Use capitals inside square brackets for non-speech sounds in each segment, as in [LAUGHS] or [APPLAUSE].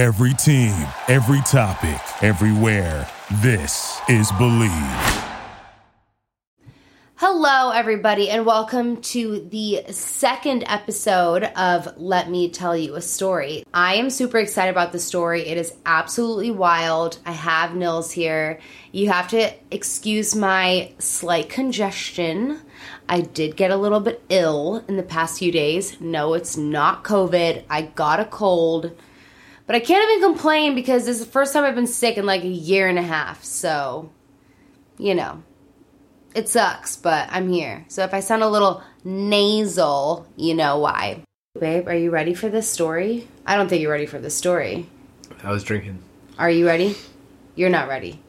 Every team, every topic, everywhere. This is Believe. Hello, everybody, and welcome to the second episode of Let Me Tell You a Story. I am super excited about the story. It is absolutely wild. I have Nils here. You have to excuse my slight congestion. I did get a little bit ill in the past few days. No, it's not COVID. I got a cold. But I can't even complain because this is the first time I've been sick in like a year and a half. So, you know, it sucks, but I'm here. So if I sound a little nasal, you know why. Babe, are you ready for this story? I don't think you're ready for this story. I was drinking. Are you ready? You're not ready.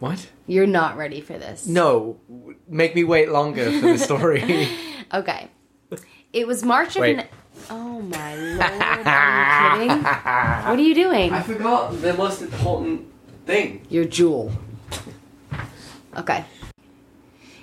What? You're not ready for this. No, make me wait longer for the story. [LAUGHS] Okay. It was March of. Wait. Ni- oh my lord! Are you kidding? What are you doing? I forgot the most important thing. Your jewel. Okay.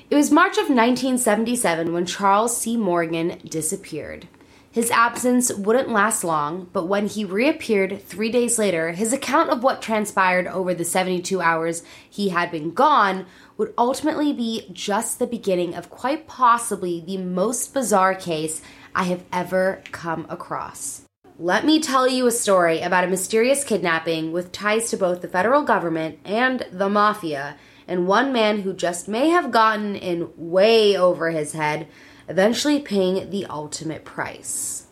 It was March of 1977 when Charles C. Morgan disappeared. His absence wouldn't last long, but when he reappeared three days later, his account of what transpired over the 72 hours he had been gone would ultimately be just the beginning of quite possibly the most bizarre case I have ever come across. Let me tell you a story about a mysterious kidnapping with ties to both the federal government and the mafia, and one man who just may have gotten in way over his head, eventually paying the ultimate price.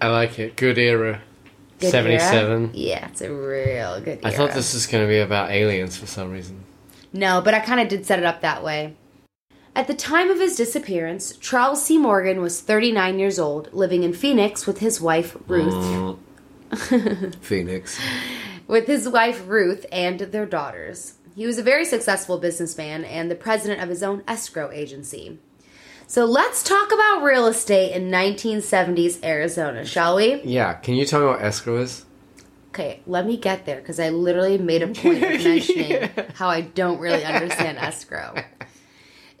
I like it. Good era. Good 77. era? Yeah, it's a real good era. I thought this was going to be about aliens for some reason. No, but I kind of did set it up that way. At the time of his disappearance, Charles C. Morgan was 39 years old, living in Phoenix with his wife Ruth. Mm. [LAUGHS] Phoenix. with his wife Ruth and their daughters. He was a very successful businessman and the president of his own escrow agency. So let's talk about real estate in 1970s Arizona, shall we? Yeah, can you tell me what escrow is? Okay, let me get there because I literally made a point of [LAUGHS] mentioning how I don't really understand escrow.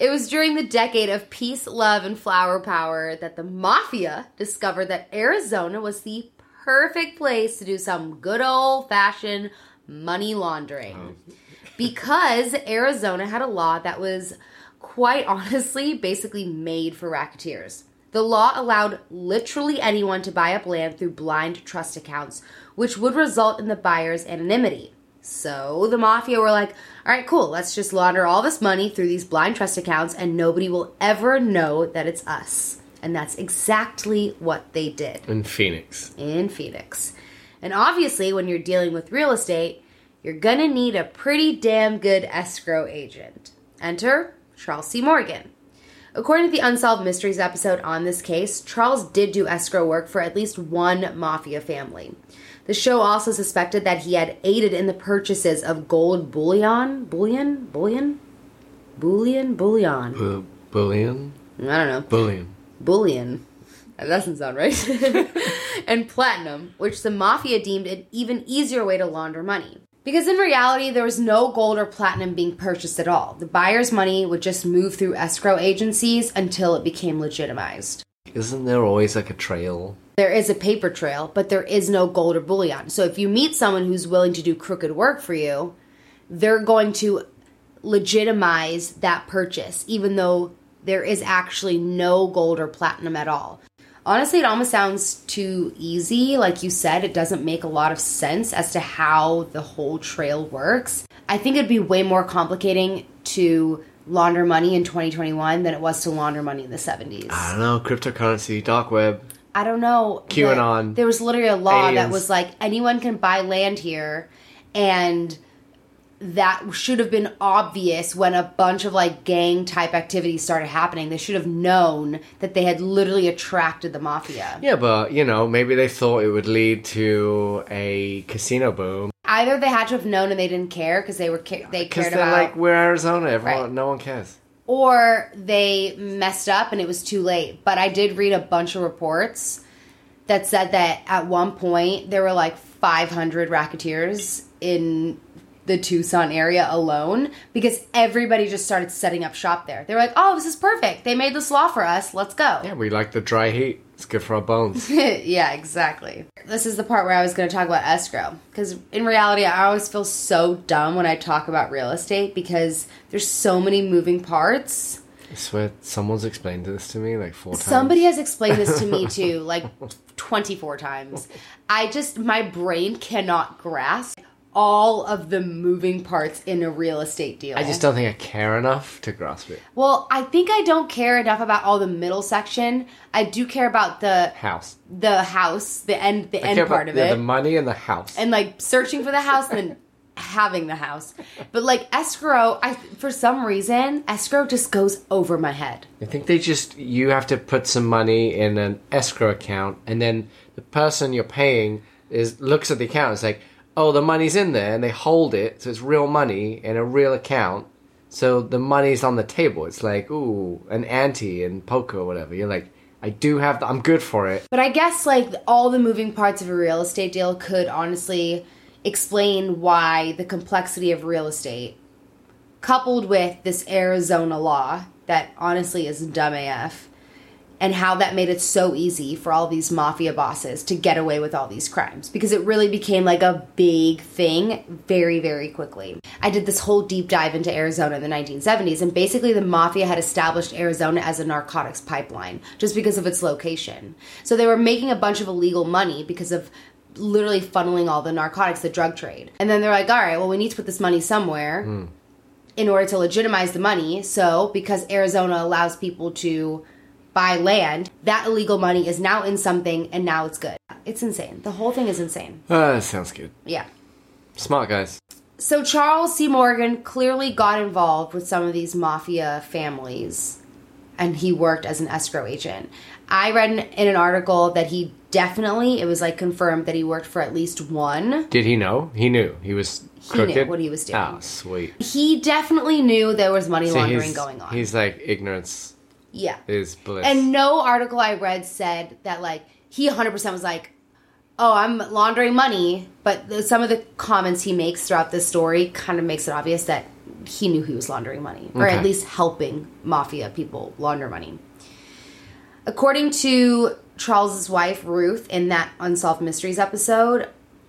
It was during the decade of peace, love, and flower power that the mafia discovered that Arizona was the perfect place to do some good old fashioned money laundering. Oh. [LAUGHS] Because Arizona had a law that was quite honestly basically made for racketeers. The law allowed literally anyone to buy up land through blind trust accounts, which would result in the buyer's anonymity. So the mafia were like, all right, cool, let's just launder all this money through these blind trust accounts and nobody will ever know that it's us. And that's exactly what they did In Phoenix. in Phoenix. And obviously, when you're dealing with real estate, you're gonna need a pretty damn good escrow agent. Enter Charles C. Morgan. According to the Unsolved Mysteries episode on this case, Charles did do escrow work for at least one mafia family. The show also suspected that he had aided in the purchases of gold bullion, bullion, bullion, bullion, bullion. Bu- bullion? I don't know Bullion. bullion. That doesn't sound right. [LAUGHS] and platinum, which the mafia deemed an even easier way to launder money. Because in reality, there was no gold or platinum being purchased at all. The buyer's money would just move through escrow agencies until it became legitimized. Isn't there always like a trail? There is a paper trail, but there is no gold or bullion. So if you meet someone who's willing to do crooked work for you, they're going to legitimize that purchase, even though there is actually no gold or platinum at all. Honestly, it almost sounds too easy. Like you said, it doesn't make a lot of sense as to how the whole trail works. I think it'd be way more complicating to launder money in 2021 than it was to launder money in the 70s. I don't know. Cryptocurrency, dark web. I don't know. QAnon. There was literally a law that was like anyone can buy land here, and that should have been obvious when a bunch of like gang type activities started happening. They should have known that they had literally attracted the mafia. Yeah, but you know, maybe they thought it would lead to a casino boom. Either they had to have known and they didn't care because they were ca- they cared they're about, like, we're Arizona, everyone, Right. no one cares. or they messed up and it was too late. But I did read a bunch of reports that said that at one point there were like 500 racketeers in the Tucson area alone because everybody just started setting up shop there. They were like, "Oh, this is perfect. They made this law for us. Let's go." Yeah, we like the dry heat. It's good for our bones. [LAUGHS] yeah, exactly. This is the part where I was going to talk about escrow. Because in reality, I always feel so dumb when I talk about real estate because there's so many moving parts. I swear someone's explained this to me like four times. Somebody has [LAUGHS] explained this to me too, like 24 times. I just, my brain cannot grasp all of the moving parts in a real estate deal. I just don't think I care enough to grasp it. Well, I think I don't care enough about all the middle section. I do care about the House. the house, the end the I end part about, of yeah, it. the money and the house. and like searching for the house and then [LAUGHS] having the house. But like escrow, I for some reason escrow just goes over my head. I think they just you have to put some money in an escrow account, and then the person you're paying is looks at the account. It's like, oh, the money's in there, and they hold it, so it's real money in a real account. So the money's on the table. It's like, ooh, an ante in poker or whatever. You're like, I do have, the, I'm good for it. But I guess like all the moving parts of a real estate deal could honestly explain why the complexity of real estate coupled with this Arizona law that honestly is dumb AF and how that made it so easy for all these mafia bosses to get away with all these crimes because it really became like a big thing very very quickly. I did this whole deep dive into Arizona in the 1970s and basically the mafia had established Arizona as a narcotics pipeline just because of its location. So they were making a bunch of illegal money because of literally funneling all the narcotics, the drug trade. And then they're like, "All right, well we need to put this money somewhere." Hmm. in order to legitimize the money. So, because Arizona allows people to buy land, that illegal money is now in something and now it's good. It's insane. The whole thing is insane. Uh, sounds good. Yeah. Smart guys. So, Charles C. Morgan clearly got involved with some of these mafia families and he worked as an escrow agent. I read in, in an article that he definitely, it was like confirmed that he worked for at least one. Did he know? He knew. He was He knew what he was doing. Ah, sweet. He definitely knew there was money See, laundering going on. He's like, ignorance yeah. is bliss. And no article I read said that like he 100% was like, "Oh, I'm laundering money." But the, some of the comments he makes throughout this story kind of makes it obvious that he knew he was laundering money, or Okay. at least helping mafia people launder money. According to Charles's wife Ruth in that Unsolved Mysteries episode,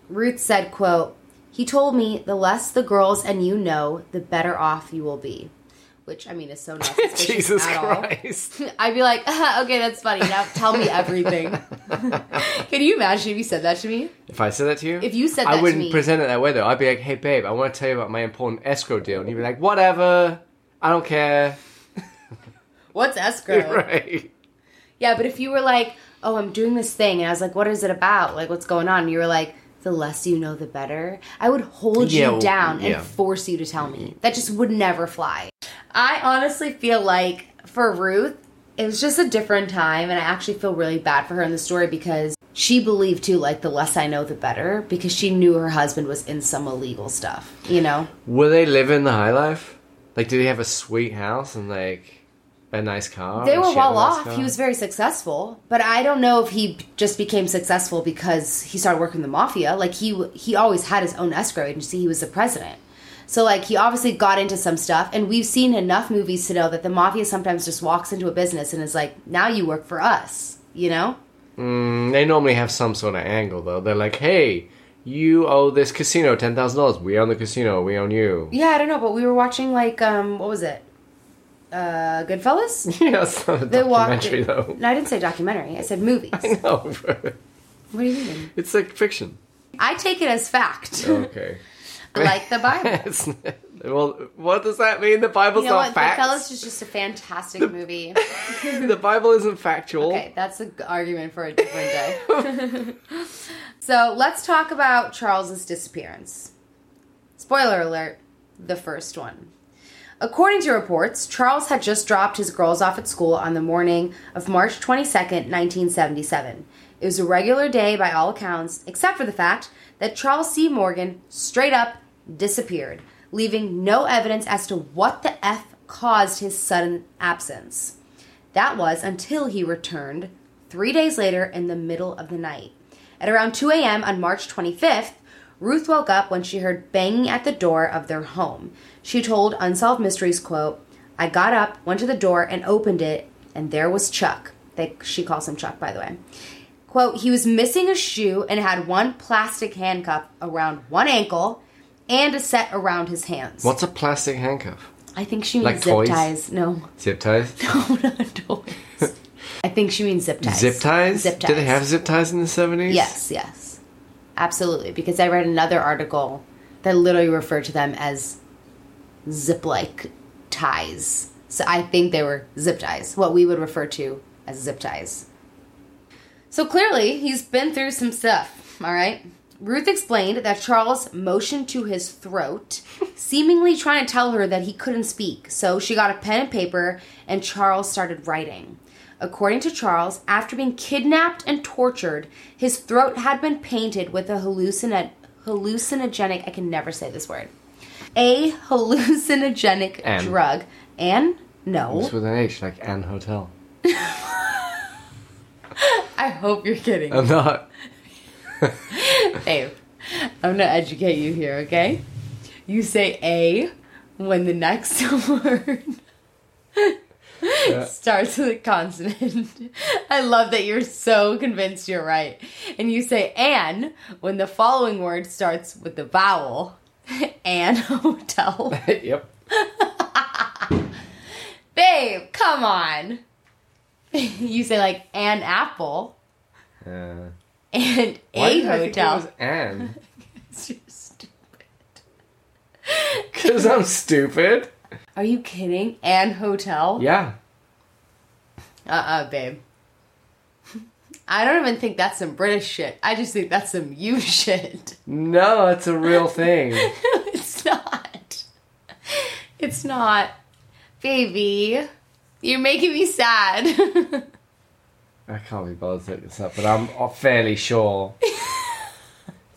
Ruth said, "quote He told me the less the girls and you know, the better off you will be." Which I mean is so [LAUGHS] not Jesus at all. Christ. [LAUGHS] I'd be like, uh, okay, that's funny. Now tell me [LAUGHS] everything. Can you imagine if you said that to me? If I said that to you, If you said I wouldn't me- present it that way though. I'd be like, "Hey, babe, I want to tell you about my important escrow deal," and you'd be like, "Whatever, I don't care." What's escrow? right? Yeah, but if you were like, oh, I'm doing this thing, and I was like, what is it about? Like, what's going on? And you were like, the less you know, the better. I would hold Yeah, you well, down yeah. and force you to tell me. That just would never fly. I honestly feel like for Ruth, it was just a different time, and I actually feel really bad for her in the story because she believed too, like, the less I know, the better, because she knew her husband was in some illegal stuff, you know? Were they living the high life? Like, did he have a sweet house and like a nice car? They were she had a well nice off. car? He was very successful, but I don't know if he just became successful because he started working the mafia. Like he he always had his own escrow agency. He was the president. So like he obviously got into some stuff and we've seen enough movies to know that the mafia sometimes just walks into a business and is like, "Now you work for us." You know? Mm, they normally have some sort of angle though. They're like, "Hey, you owe this casino ten thousand dollars. We own the casino. We own you." Yeah, I don't know, but we were watching like um what was it? Uh Goodfellas? [LAUGHS] yeah, it's not a They walked documentary though. No, I didn't say documentary. I said movies. [LAUGHS] No, What do you mean? it's like fiction. I take it as fact. Okay. [LAUGHS] like the Bible. Well, what does that mean? The Bible's You know not what? facts. Goodfellas is just a fantastic movie. the Bible isn't factual. Okay, that's an argument for a different day. so let's talk about Charles's disappearance. Spoiler alert: the first one. According to reports, Charles had just dropped his girls off at school on the morning of March 22nd, 1977. It was a regular day by all accounts, except for the fact that Charles C. Morgan straight up disappeared, leaving no evidence as to what the F caused his sudden absence. That was until he returned three days later in the middle of the night. At around 2 a.m. on March 25th, Ruth woke up when she heard banging at the door of their home. She told Unsolved Mysteries, quote, I got up, went to the door, and opened it, and there was Chuck. They, she calls him Chuck, by the way. Quote, he was missing a shoe and had one plastic handcuff around one ankle and a set around his hands. What's a plastic handcuff? I think she means Like zip toys? ties. No, Zip ties? [LAUGHS] no, not toys. [LAUGHS] I think she means zip ties. Zip ties? Zip ties. Did they have zip ties in the 70s? Yes, yes. Absolutely. Because I read another article that literally referred to them as zip like ties. So I think they were zip ties, what we would refer to as zip ties. So clearly, he's been through some stuff, all right? Ruth explained that Charles motioned to his throat, [LAUGHS] seemingly trying to tell her that he couldn't speak. So she got a pen and paper, and Charles started writing. According to Charles, after being kidnapped and tortured, his throat had been painted with a hallucina- hallucinogenic, I can never say this word, a hallucinogenic An. drug. And no, It's with an H, like An Hotel. [LAUGHS] I hope you're kidding. I'm not. [LAUGHS] Babe, I'm gonna educate you here, okay? You say A when the next [LAUGHS] word starts with a consonant. I love that you're so convinced you're right. And you say an when the following word starts with the vowel. [LAUGHS] An hotel. [LAUGHS] yep. [LAUGHS] Babe, come on. you say like an apple Uh, and a did I think it hotel. was An? It's just stupid. Because I'm stupid. Are you kidding? And hotel? Yeah. Uh uh babe. [LAUGHS] I don't even think that's some British shit. I just think that's some you [LAUGHS] shit. No, it's a real thing. [LAUGHS] it's not. It's not. Baby. You're making me sad. I can't be bothered to look this up, but I'm fairly sure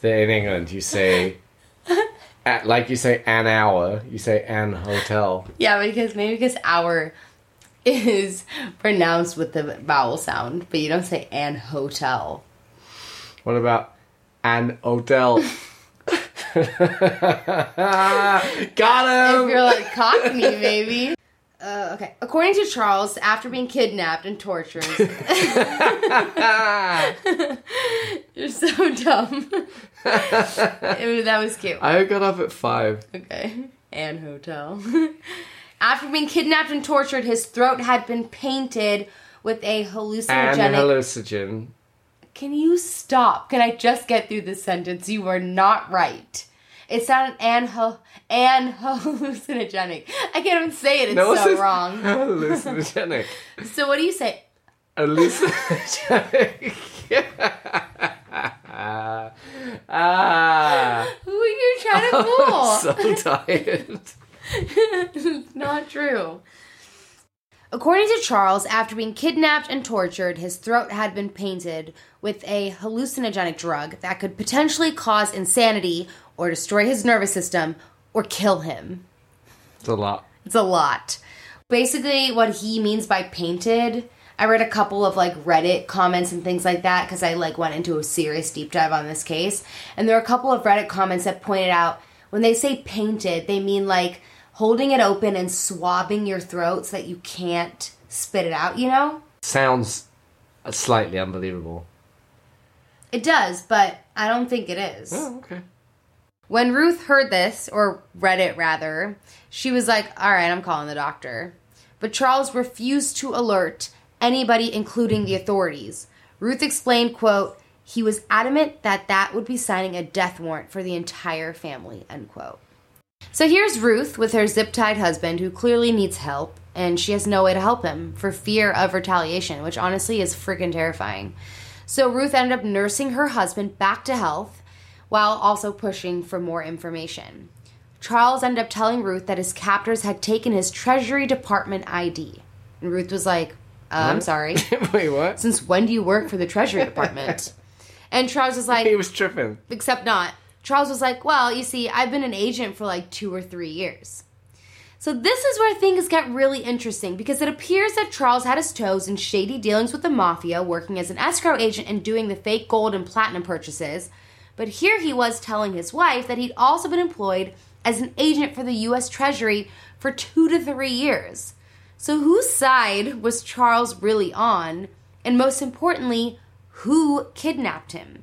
that in England you say, at, like you say an hour, you say an hotel. yeah, because maybe because hour is pronounced with the vowel sound, but you don't say an hotel. What about an hotel? [LAUGHS] Got If him! you're like Cockney, maybe. Uh, okay. According to Charles, after being kidnapped and tortured, [LAUGHS] [LAUGHS] you're so dumb. It that was cute. I got up at five. Okay. And hotel. [LAUGHS] after being kidnapped and tortured, his throat had been painted with a hallucinogenic. And hallucinogen. Can you stop? Can I just get through this sentence? You are not right. It's not an an, ho- [LAUGHS] an hallucinogenic. I can't even say it. It's No, so wrong. [LAUGHS] Hallucinogenic. So what do you say? Hallucinogenic. Ah. Who are you trying to [LAUGHS] fool? [LAUGHS] so tired. [LAUGHS] Not true. According to Charles, after being kidnapped and tortured, his throat had been painted with a hallucinogenic drug that could potentially cause insanity or destroy his nervous system or kill him. It's a lot. It's a lot. Basically, what he means by painted, I read a couple of like Reddit comments and things like that because I like went into a serious deep dive on this case. And there are a couple of Reddit comments that pointed out when they say painted, they mean like holding it open and swabbing your throat so that you can't spit it out, you know? Sounds uh, slightly unbelievable. It does, but I don't think it is. Oh, okay. When Ruth heard this, or read it rather, she was like, all right, I'm calling the doctor. But Charles refused to alert anybody, including the authorities. Ruth explained, quote, he was adamant that that would be signing a death warrant for the entire family, end quote. So here's Ruth with her zip tied husband who clearly needs help, and she has no way to help him for fear of retaliation, which honestly is freaking terrifying. So Ruth ended up nursing her husband back to health while also pushing for more information. Charles ended up telling Ruth that his captors had taken his Treasury Department ID. And Ruth was like, uh, I'm sorry. [LAUGHS] Wait, what? Since when do you work for the Treasury [LAUGHS] Department? and Charles was like, He was tripping. except not. Charles was like, Well, you see, I've been an agent for like two or three years. So this is where things get really interesting because it appears that Charles had his toes in shady dealings with the mafia, working as an escrow agent and doing the fake gold and platinum purchases. But here he was telling his wife that he'd also been employed as an agent for the US Treasury for two to three years. So whose side was Charles really on? And most importantly, who kidnapped him?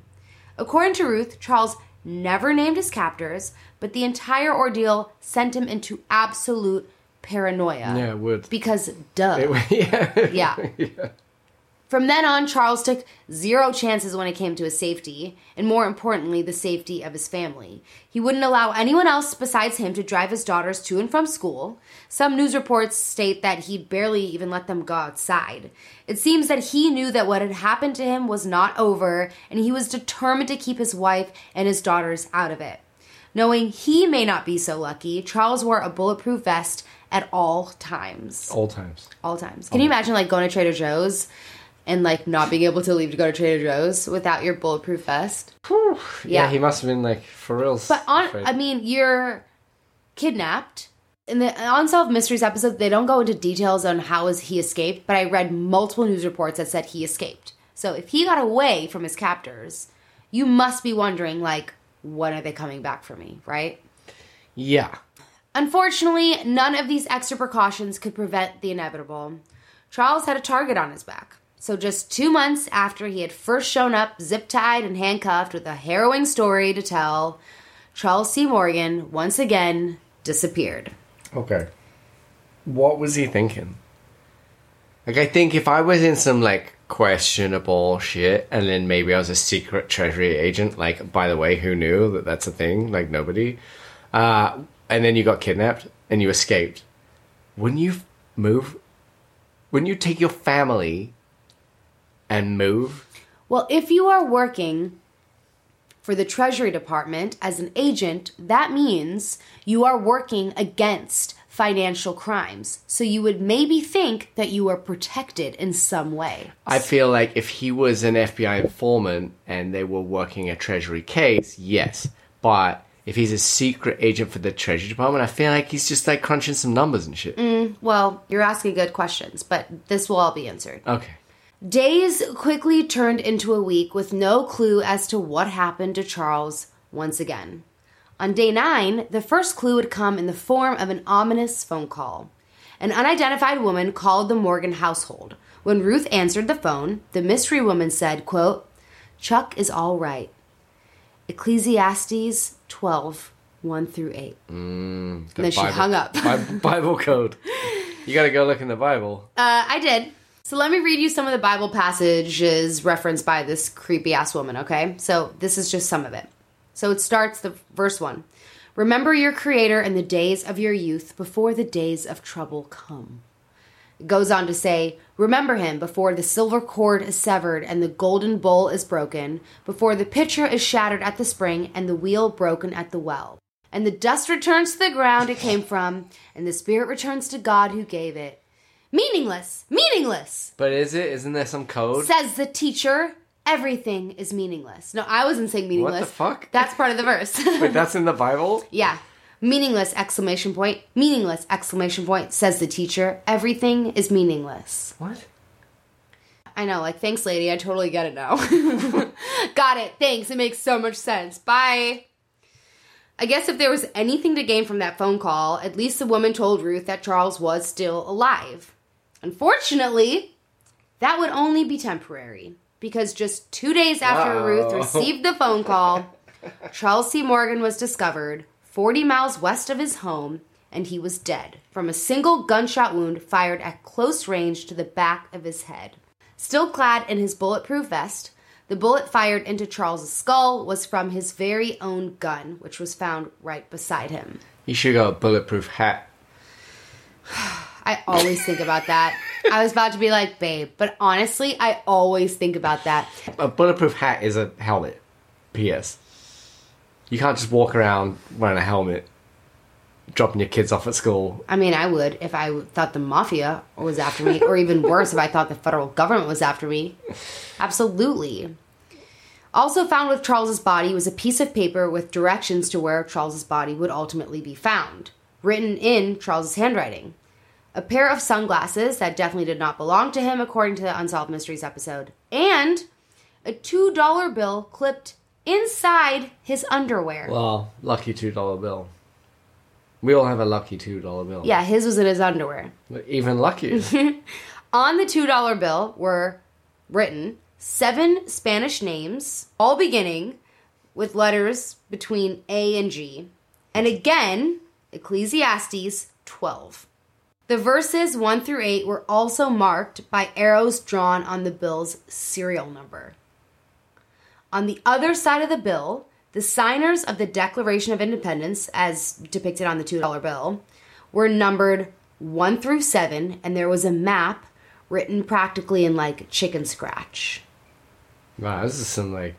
According to Ruth, Charles never named his captors, but the entire ordeal sent him into absolute paranoia. Yeah, it would. Because, duh. [LAUGHS] yeah. Yeah. [LAUGHS] From then on, Charles took zero chances when it came to his safety, and more importantly, the safety of his family. He wouldn't allow anyone else besides him to drive his daughters to and from school. Some news reports state that he'd barely even let them go outside. It seems that he knew that what had happened to him was not over, and he was determined to keep his wife and his daughters out of it. Knowing he may not be so lucky, Charles wore a bulletproof vest at all times All times. all times. Can you imagine like going to Trader Joe's and like not being able to leave to go to Trader Joe's without your bulletproof vest? Yeah. Yeah. he must have been like for real. But on, afraid. I mean, you're kidnapped. In the Unsolved Mysteries episode, they don't go into details on how is he escaped, but I read multiple news reports that said he escaped. So if he got away from his captors, you must be wondering like, when are they coming back for me, right? yeah. Unfortunately, none of these extra precautions could prevent the inevitable. Charles had a target on his back. So, just two months after he had first shown up, zip tied and handcuffed with a harrowing story to tell, Charles C. Morgan once again disappeared. Okay. What was he thinking? Like, I think if I was in some, like, questionable shit, and then maybe I was a secret treasury agent, like, by the way, who knew that that's a thing? Like, nobody. Uh, and then you got kidnapped and you escaped. Wouldn't you move? Wouldn't you take your family and move? Well, if you are working for the Treasury Department as an agent, that means you are working against financial crimes. So you would maybe think that you are protected in some way. I feel like if he was an FBI informant and they were working a Treasury case, yes. But if he's a secret agent for the Treasury Department, I feel like he's just like crunching some numbers and shit. Mm, well, you're asking good questions, but this will all be answered. Okay. Days quickly turned into a week with no clue as to what happened to Charles once again. On day nine, the first clue would come in the form of an ominous phone call. An unidentified woman called the Morgan household. When Ruth answered the phone, the mystery woman said, quote, Chuck is all right. Ecclesiastes 12, 1 through 8. and then she hung up. Bi- Bible code. You gotta go look in the Bible. Uh, I did. So let me read you some of the Bible passages referenced by this creepy ass woman, okay? So this is just some of it. So it starts the verse 1. Remember your creator in the days of your youth before the days of trouble come. It goes on to say, Remember him before the silver cord is severed and the golden bowl is broken, before the pitcher is shattered at the spring and the wheel broken at the well. And the dust returns to the ground it came from, and the spirit returns to God who gave it. Meaningless! Meaningless! But is it? Isn't there some code? Says the teacher. Everything is meaningless. No, I wasn't saying meaningless. What the fuck? That's part of the verse. [LAUGHS] Wait, that's in the Bible? yeah. Meaningless exclamation point. Meaningless exclamation point says the teacher. Everything is meaningless. What? I know, like thanks lady, I totally get it now. [LAUGHS] Got it. Thanks. It makes so much sense. Bye. I guess if there was anything to gain from that phone call, at least the woman told Ruth that Charles was still alive. Unfortunately, that would only be temporary because just two days after. Ruth received the phone call, [LAUGHS] Charles C. Morgan was discovered 40 miles west of his home and he was dead from a single gunshot wound fired at close range to the back of his head. Still clad in his bulletproof vest, the bullet fired into Charles's skull was from his very own gun, which was found right beside him. You should go a bulletproof hat. [SIGHS] [SIGHS] [SIGHS] I always think about that. I was about to be like, babe, but honestly, I always think about that. A bulletproof hat is a helmet. P.S. You can't just walk around wearing a helmet, dropping your kids off at school. I mean, I would if I thought the mafia was after me, or even worse, if I thought the federal government was after me. Absolutely. Also found with Charles's body was a piece of paper with directions to where Charles's body would ultimately be found, written in Charles's handwriting. A pair of sunglasses that definitely did not belong to him, according to the Unsolved Mysteries episode, and a $2 bill clipped inside his underwear. Well, lucky $2 bill. We all have a lucky $2 bill. yeah, his was in his underwear. Even luckier. [LAUGHS] On the $2 bill were written seven Spanish names, all beginning with letters between A and G. And again, Ecclesiastes 12. The verses 1 through 8 were also marked by arrows drawn on the bill's serial number. On the other side of the bill, the signers of the Declaration of Independence, as depicted on the $2 bill, were numbered 1 through 7, and there was a map written practically in like chicken scratch. Wow, this is some like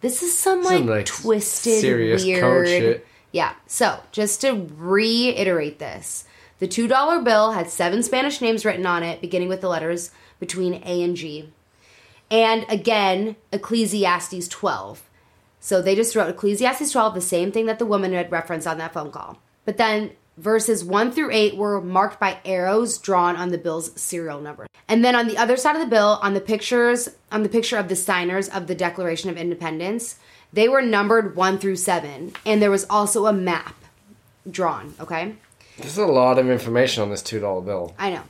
This is some like, Some, like, twisted, serious weird. code shit. Yeah. So just to reiterate this, the two dollar bill had seven Spanish names written on it, beginning with the letters between A and G, and again Ecclesiastes twelve. So they just wrote Ecclesiastes twelve, the same thing that the woman had referenced on that phone call. But then verses one through eight were marked by arrows drawn on the bill's serial number. And then on the other side of the bill, on the pictures, on the picture of the signers of the Declaration of Independence, they were numbered one through seven. And there was also a map drawn, okay? There's a lot of information on this two dollar bill. I know.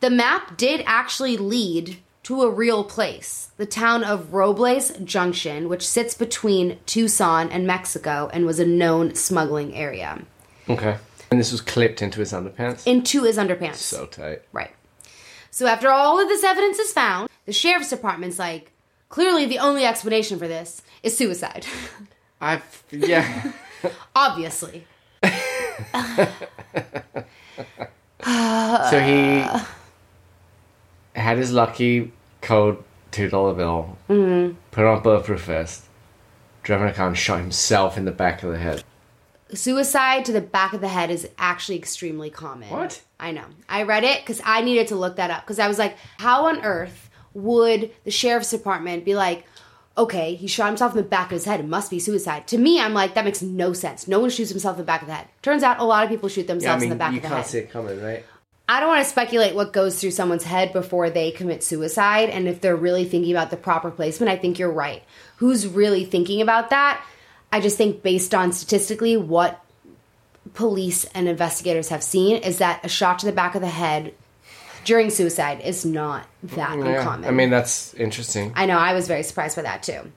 The map did actually lead to a real place, the town of Robles Junction, which sits between Tucson and Mexico and was a known smuggling area. Okay. And this was clipped into his underpants. Into his underpants. so tight. Right. So after all of this evidence is found, the sheriff's department's like, clearly the only explanation for this is suicide. [LAUGHS] I've yeah. [LAUGHS] Obviously. So he had his lucky code two dollar bill. Mm-hmm. Put on bulletproof vest. Drove in a car and shot himself in the back of the head. Suicide to the back of the head is actually extremely common. What? I know. I read it because I needed to look that up because I was like, how on earth would the sheriff's department be like, okay, he shot himself in the back of his head. It must be suicide. To me, I'm like, that makes no sense. No one shoots himself in the back of the head. Turns out a lot of people shoot Yeah, I themselves mean in the back of the head. You can't see it coming, right? I don't want to speculate what goes through someone's head before they commit suicide and if they're really thinking about the proper placement. I think you're right. Who's really thinking about that? I just think based on statistically what police and investigators have seen is that a shot to the back of the head during suicide is not that Yeah. uncommon. I mean that's interesting. I know, I was very surprised by that too.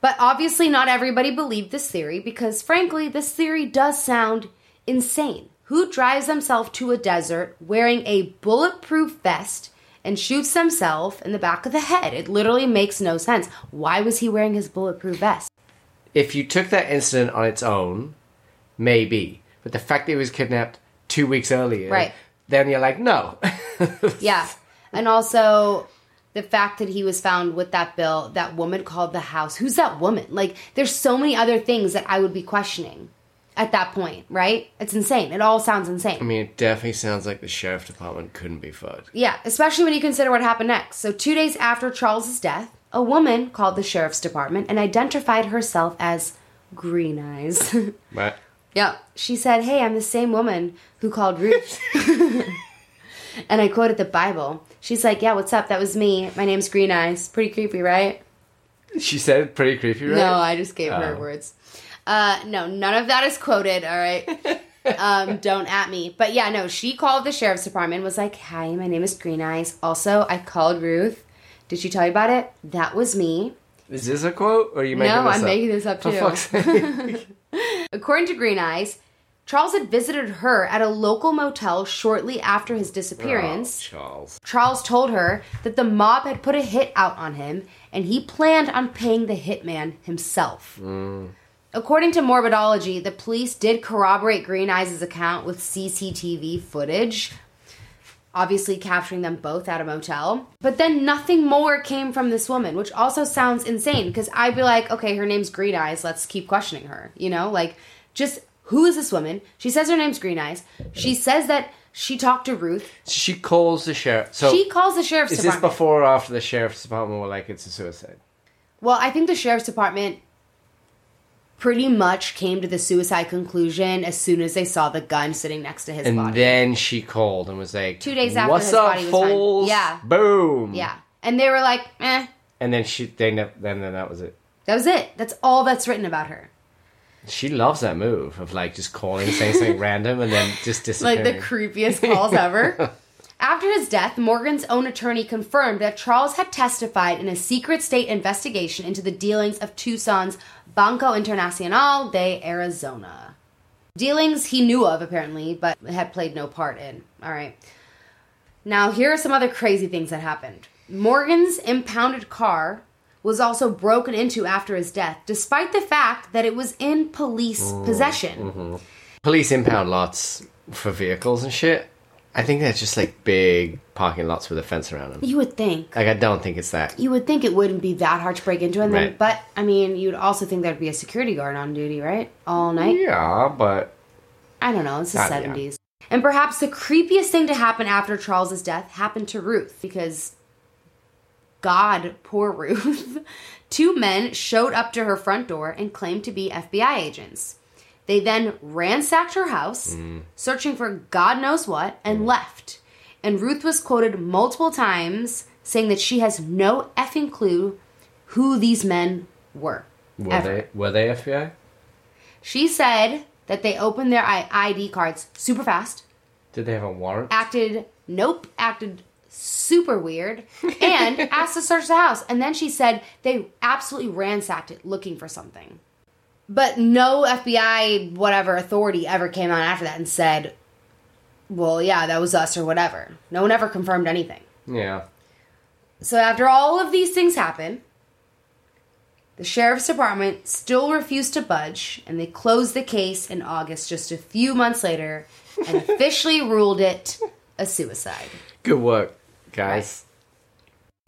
But obviously, not everybody believed this theory because, frankly, this theory does sound insane. Who drives themselves to a desert wearing a bulletproof vest and shoots themselves in the back of the head? It literally makes no sense. Why was he wearing his bulletproof vest? If you took that incident on its own, maybe. But the fact that he was kidnapped two weeks earlier, Right. Then you're like, no. [LAUGHS] Yeah. And also the fact that he was found with that bill, that woman called the house. Who's that woman? Like, there's so many other things that I would be questioning at that point, right? It's insane. It all sounds insane. I mean, it definitely sounds like the sheriff department couldn't be fucked. Yeah, especially when you consider what happened next. So, two days after Charles's death, a woman called the sheriff's department and identified herself as Green Eyes. [LAUGHS] Right? Yeah, she said, Hey, I'm the same woman who called Ruth. [LAUGHS] [LAUGHS] and I quoted the Bible. She's like, Yeah, what's up? That was me. My name's Green Eyes. Pretty creepy, right? She said it pretty creepy, right? No, I just gave her Oh. words. Uh, no, none of that is quoted. All right. [LAUGHS] um, don't at me. But yeah, no, she called the sheriff's department. Was like, "Hi, my name is Green Eyes. Also, I called Ruth. Did she tell you about it? That was me. Is this a quote, or are you making no, this I'm up? making this up too. According to Green Eyes, Charles had visited her at a local motel shortly after his disappearance. Oh, Charles. Charles told her that the mob had put a hit out on him and he planned on paying the hitman himself. Mm. According to Morbidology, the police did corroborate Green Eyes' account with CCTV footage, obviously capturing them both at a motel. But then nothing more came from this woman, which also sounds insane because I'd be like, okay, her name's Green Eyes, let's keep questioning her. You know, like, just who is this woman? She says her name's Green Eyes. She says that she talked to Ruth. She calls the sheriff. So She calls the sheriff's is this department. before or after the sheriff's department were like it's a suicide? Well, I think the sheriff's department pretty much came to the suicide conclusion as soon as they saw the gun sitting next to his And body. then she called and was like, Two days after What's his up, body was found." fools? Yeah. Boom. yeah. And they were like, eh, And then she, they, ne- then, then that was it. that was it. That's all that's written about her. She loves that move of like just calling, saying something [LAUGHS] random, and then just disappearing. Like the creepiest calls ever. [LAUGHS] After his death, Morgan's own attorney confirmed that Charles had testified in a secret state investigation into the dealings of Tucson's Banco Internacional de Arizona. Dealings he knew of, apparently, but had played no part in. All right. Now, here are some other crazy things that happened. Morgan's impounded car was also broken into after his death, despite the fact that it was in police mm, possession. Mm-hmm. Police impound lots for vehicles and shit. I think they're just like big parking lots with a fence around them. You would think. Like I don't think it's that. You would think it wouldn't be that hard to break into, and then, but I mean, you'd also think there'd be a security guard on duty, right, all night. Yeah, but I don't know. It's the Ah, yeah. seventies, and perhaps the creepiest thing to happen after Charles's death happened to Ruth because God, poor Ruth. [LAUGHS] Two men showed up to her front door and claimed to be FBI agents. They then ransacked her house, mm. searching for God knows what, and mm. left. And Ruth was quoted multiple times saying that she has no effing clue who these men were. were ever. they were they FBI? She said that they opened their ID cards super fast, Did they have a warrant? acted nope, acted super weird, and [LAUGHS] asked to search the house. And then she said they absolutely ransacked it looking for something. But no FBI, whatever authority ever came out after that and said, well, yeah, that was us or whatever. No one ever confirmed anything. Yeah. So after all of these things happen, the sheriff's department still refused to budge, and they closed the case in August just a few months later and [LAUGHS] officially ruled it a suicide. Good work, guys.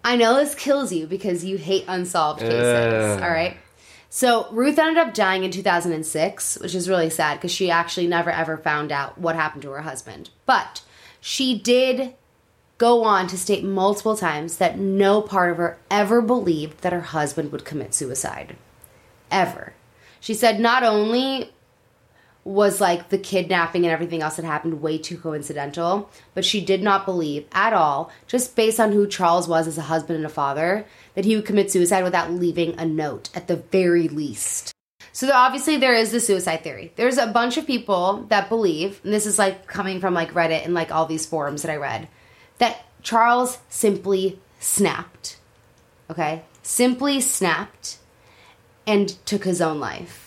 I know this kills you because you hate unsolved cases. Ugh. All right. So Ruth ended up dying in 2006, which is really sad because she actually never ever found out what happened to her husband. But she did go on to state multiple times that no part of her ever believed that her husband would commit suicide. Ever. She said not only was like the kidnapping and everything else that happened way too coincidental, but she did not believe at all, just based on who Charles was as a husband and a father, that he would commit suicide without leaving a note at the very least. So obviously there is the suicide theory. There's a bunch of people that believe, and this is like coming from like Reddit and like all these forums that I read, that Charles simply snapped. Okay? Simply snapped and took his own life.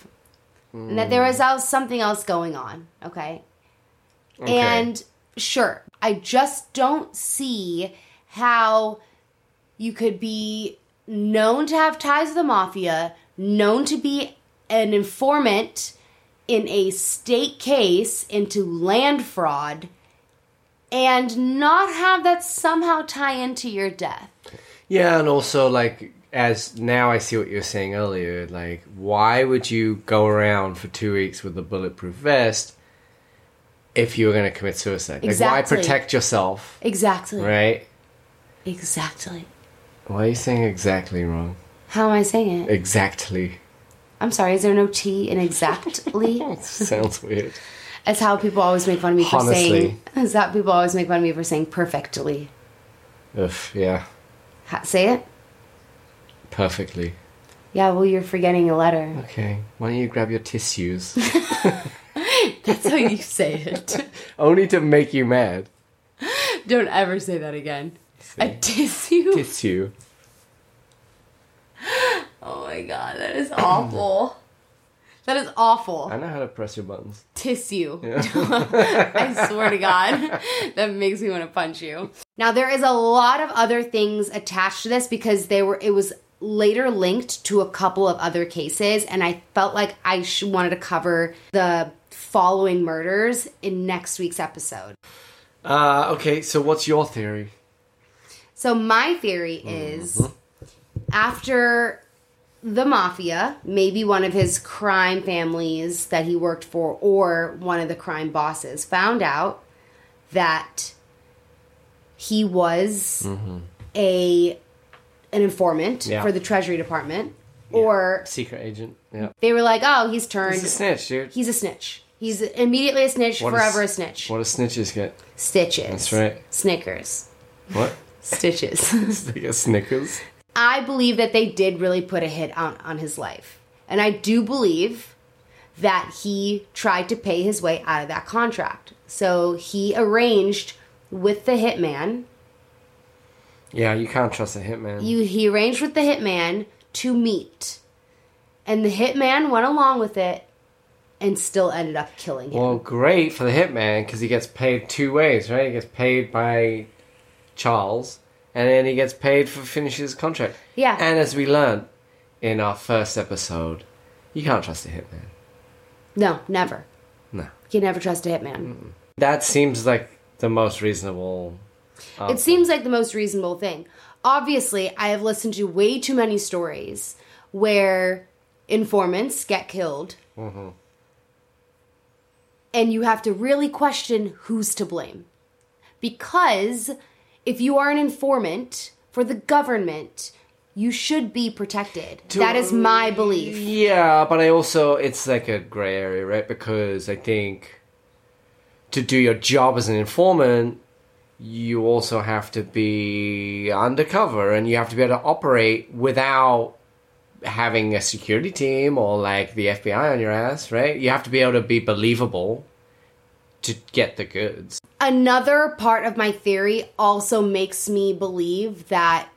And that there was else, something else going on. Okay? Okay. And sure, I just don't see how you could be known to have ties to the mafia, known to be an informant in a state case into land fraud, and not have that somehow tie into your death. Yeah, and also like as now I see what you were saying earlier, like why would you go around for two weeks with a bulletproof vest if you were going to commit suicide? Like Exactly. why protect yourself, Exactly. right? Exactly. Why are you saying exactly wrong? How am I saying it? Exactly. I'm sorry, is there no T in exactly? [LAUGHS] Sounds weird. It's how people always make fun of me for Honestly. saying. That's how people always make fun of me for saying perfectly. Ugh, yeah, Ha- say it? Perfectly. Yeah, well, you're forgetting a letter. Okay, why don't you grab your tissues? [LAUGHS] [LAUGHS] That's how you say it. [LAUGHS] Only to make you mad. Don't ever say that again. A tissue? Tissue. [GASPS] oh my god, that is awful. [CLEARS THROAT] that is awful. I know how to press your buttons. Tissue. I swear to God, that makes me want to punch you. Now there is a lot of other things attached to this because they were. It was later linked to a couple of other cases, and I felt like I sh- wanted to cover the following murders in next week's episode. Uh, okay, so what's your theory? So my theory is after the mafia, maybe one of his crime families that he worked for or one of the crime bosses found out that he was a an informant Yeah. for the treasury department or Secret agent. Yeah. they were like, "Oh, he's turned He's a snitch, dude. he's a snitch. He's immediately a snitch, What forever is- a snitch." What do snitches get? Stitches. That's right. Snickers. What? Stitches. [LAUGHS] they get Snickers. I believe that they did really put a hit on, on his life. And I do believe that he tried to pay his way out of that contract. So he arranged with the hitman. Yeah, you can't trust a hitman. You he arranged with the hitman to meet. And the hitman went along with it and still ended up killing him. well, great for the hitman because he gets paid two ways, right? He gets paid by Charles, and then he gets paid for finishing his contract. Yeah. And as we learned in our first episode, you can't trust a hitman. no, never. No. You can never trust a hitman. That seems like the most reasonable. It seems like the most reasonable thing. Obviously, I have listened to way too many stories where informants get killed. Mm-hmm. And you have to really question who's to blame. Because if you are an informant for the government, you should be protected. that is my belief. Yeah, but I also it's like a gray area, right? Because I think to do your job as an informant, you also have to be undercover and you have to be able to operate without having a security team or like the FBI on your ass, right? You have to be able to be believable to get the goods. Another part of my theory also makes me believe that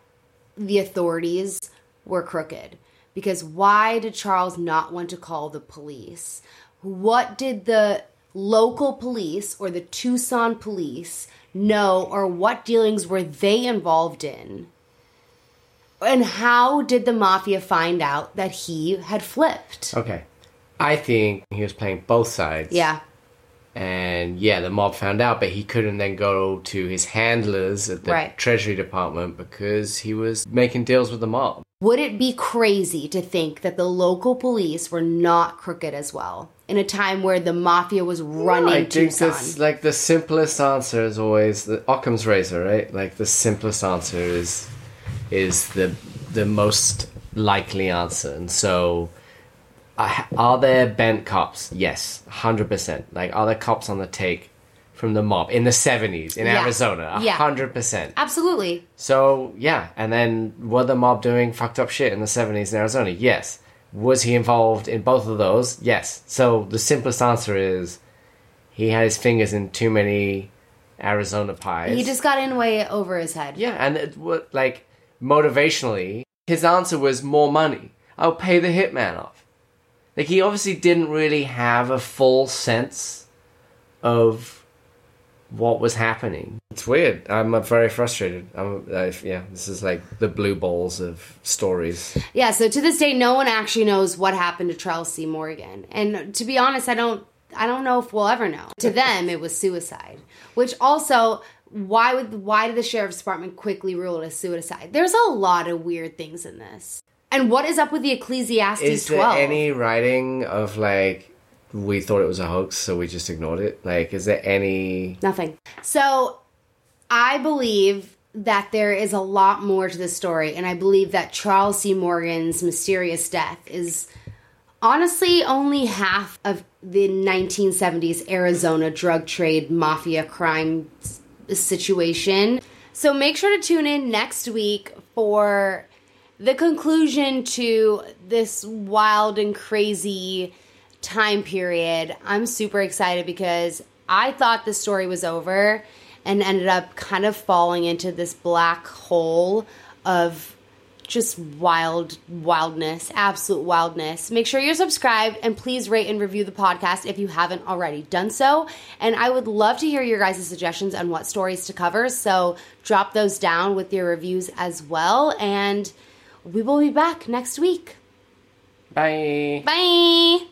the authorities were crooked. Because why did Charles not want to call the police? What did the local police or the Tucson police know, or what dealings were they involved in? And how did the mafia find out that he had flipped? Okay. I think he was playing both sides. Yeah. And yeah, the mob found out, but he couldn't then go to his handlers at the Right. Treasury Department because he was making deals with the mob. Would it be crazy to think that the local police were not crooked as well in a time where the mafia was running I think Tucson? that's like the simplest answer is always the Occam's razor, right? Like the simplest answer is is the the most likely answer, and so. Uh, are there bent cops? Yes, hundred percent. Like, are there cops on the take from the mob in the seventies in Yeah. Arizona? Yeah. hundred percent. Absolutely. So yeah, and then were the mob doing fucked up shit in the seventies in Arizona? Yes. Was he involved in both of those? Yes. So the simplest answer is he had his fingers in too many Arizona pies. He just got in way over his head. yeah, and it, like motivationally, his answer was more money. I'll pay the hitman off. Like he obviously didn't really have a full sense of what was happening. It's weird. I'm uh, very frustrated. I'm, uh, yeah, this is like the blue balls of stories. Yeah, so to this day, no one actually knows what happened to Charles C. Morgan. And to be honest, I don't, I don't know if we'll ever know. To them, it was suicide. Which also, why would, why did the sheriff's department quickly rule it a suicide? There's a lot of weird things in this. And what is up with the Ecclesiastes Is there 12? any writing of like we thought it was a hoax, so we just ignored it? Like, is there any? Nothing. So I believe that there is a lot more to this story, and I believe that Charles C. Morgan's mysterious death is honestly only half of the 1970s Arizona drug trade mafia crime situation. So make sure to tune in next week for the conclusion to this wild and crazy time period. I'm super excited because I thought the story was over and ended up kind of falling into this black hole of just wild wildness, absolute wildness. Make sure you're subscribed and please rate and review the podcast if you haven't already done so. And I would love to hear your guys' suggestions on what stories to cover. So drop those down with your reviews as well. And we will be back next week. Bye. Bye.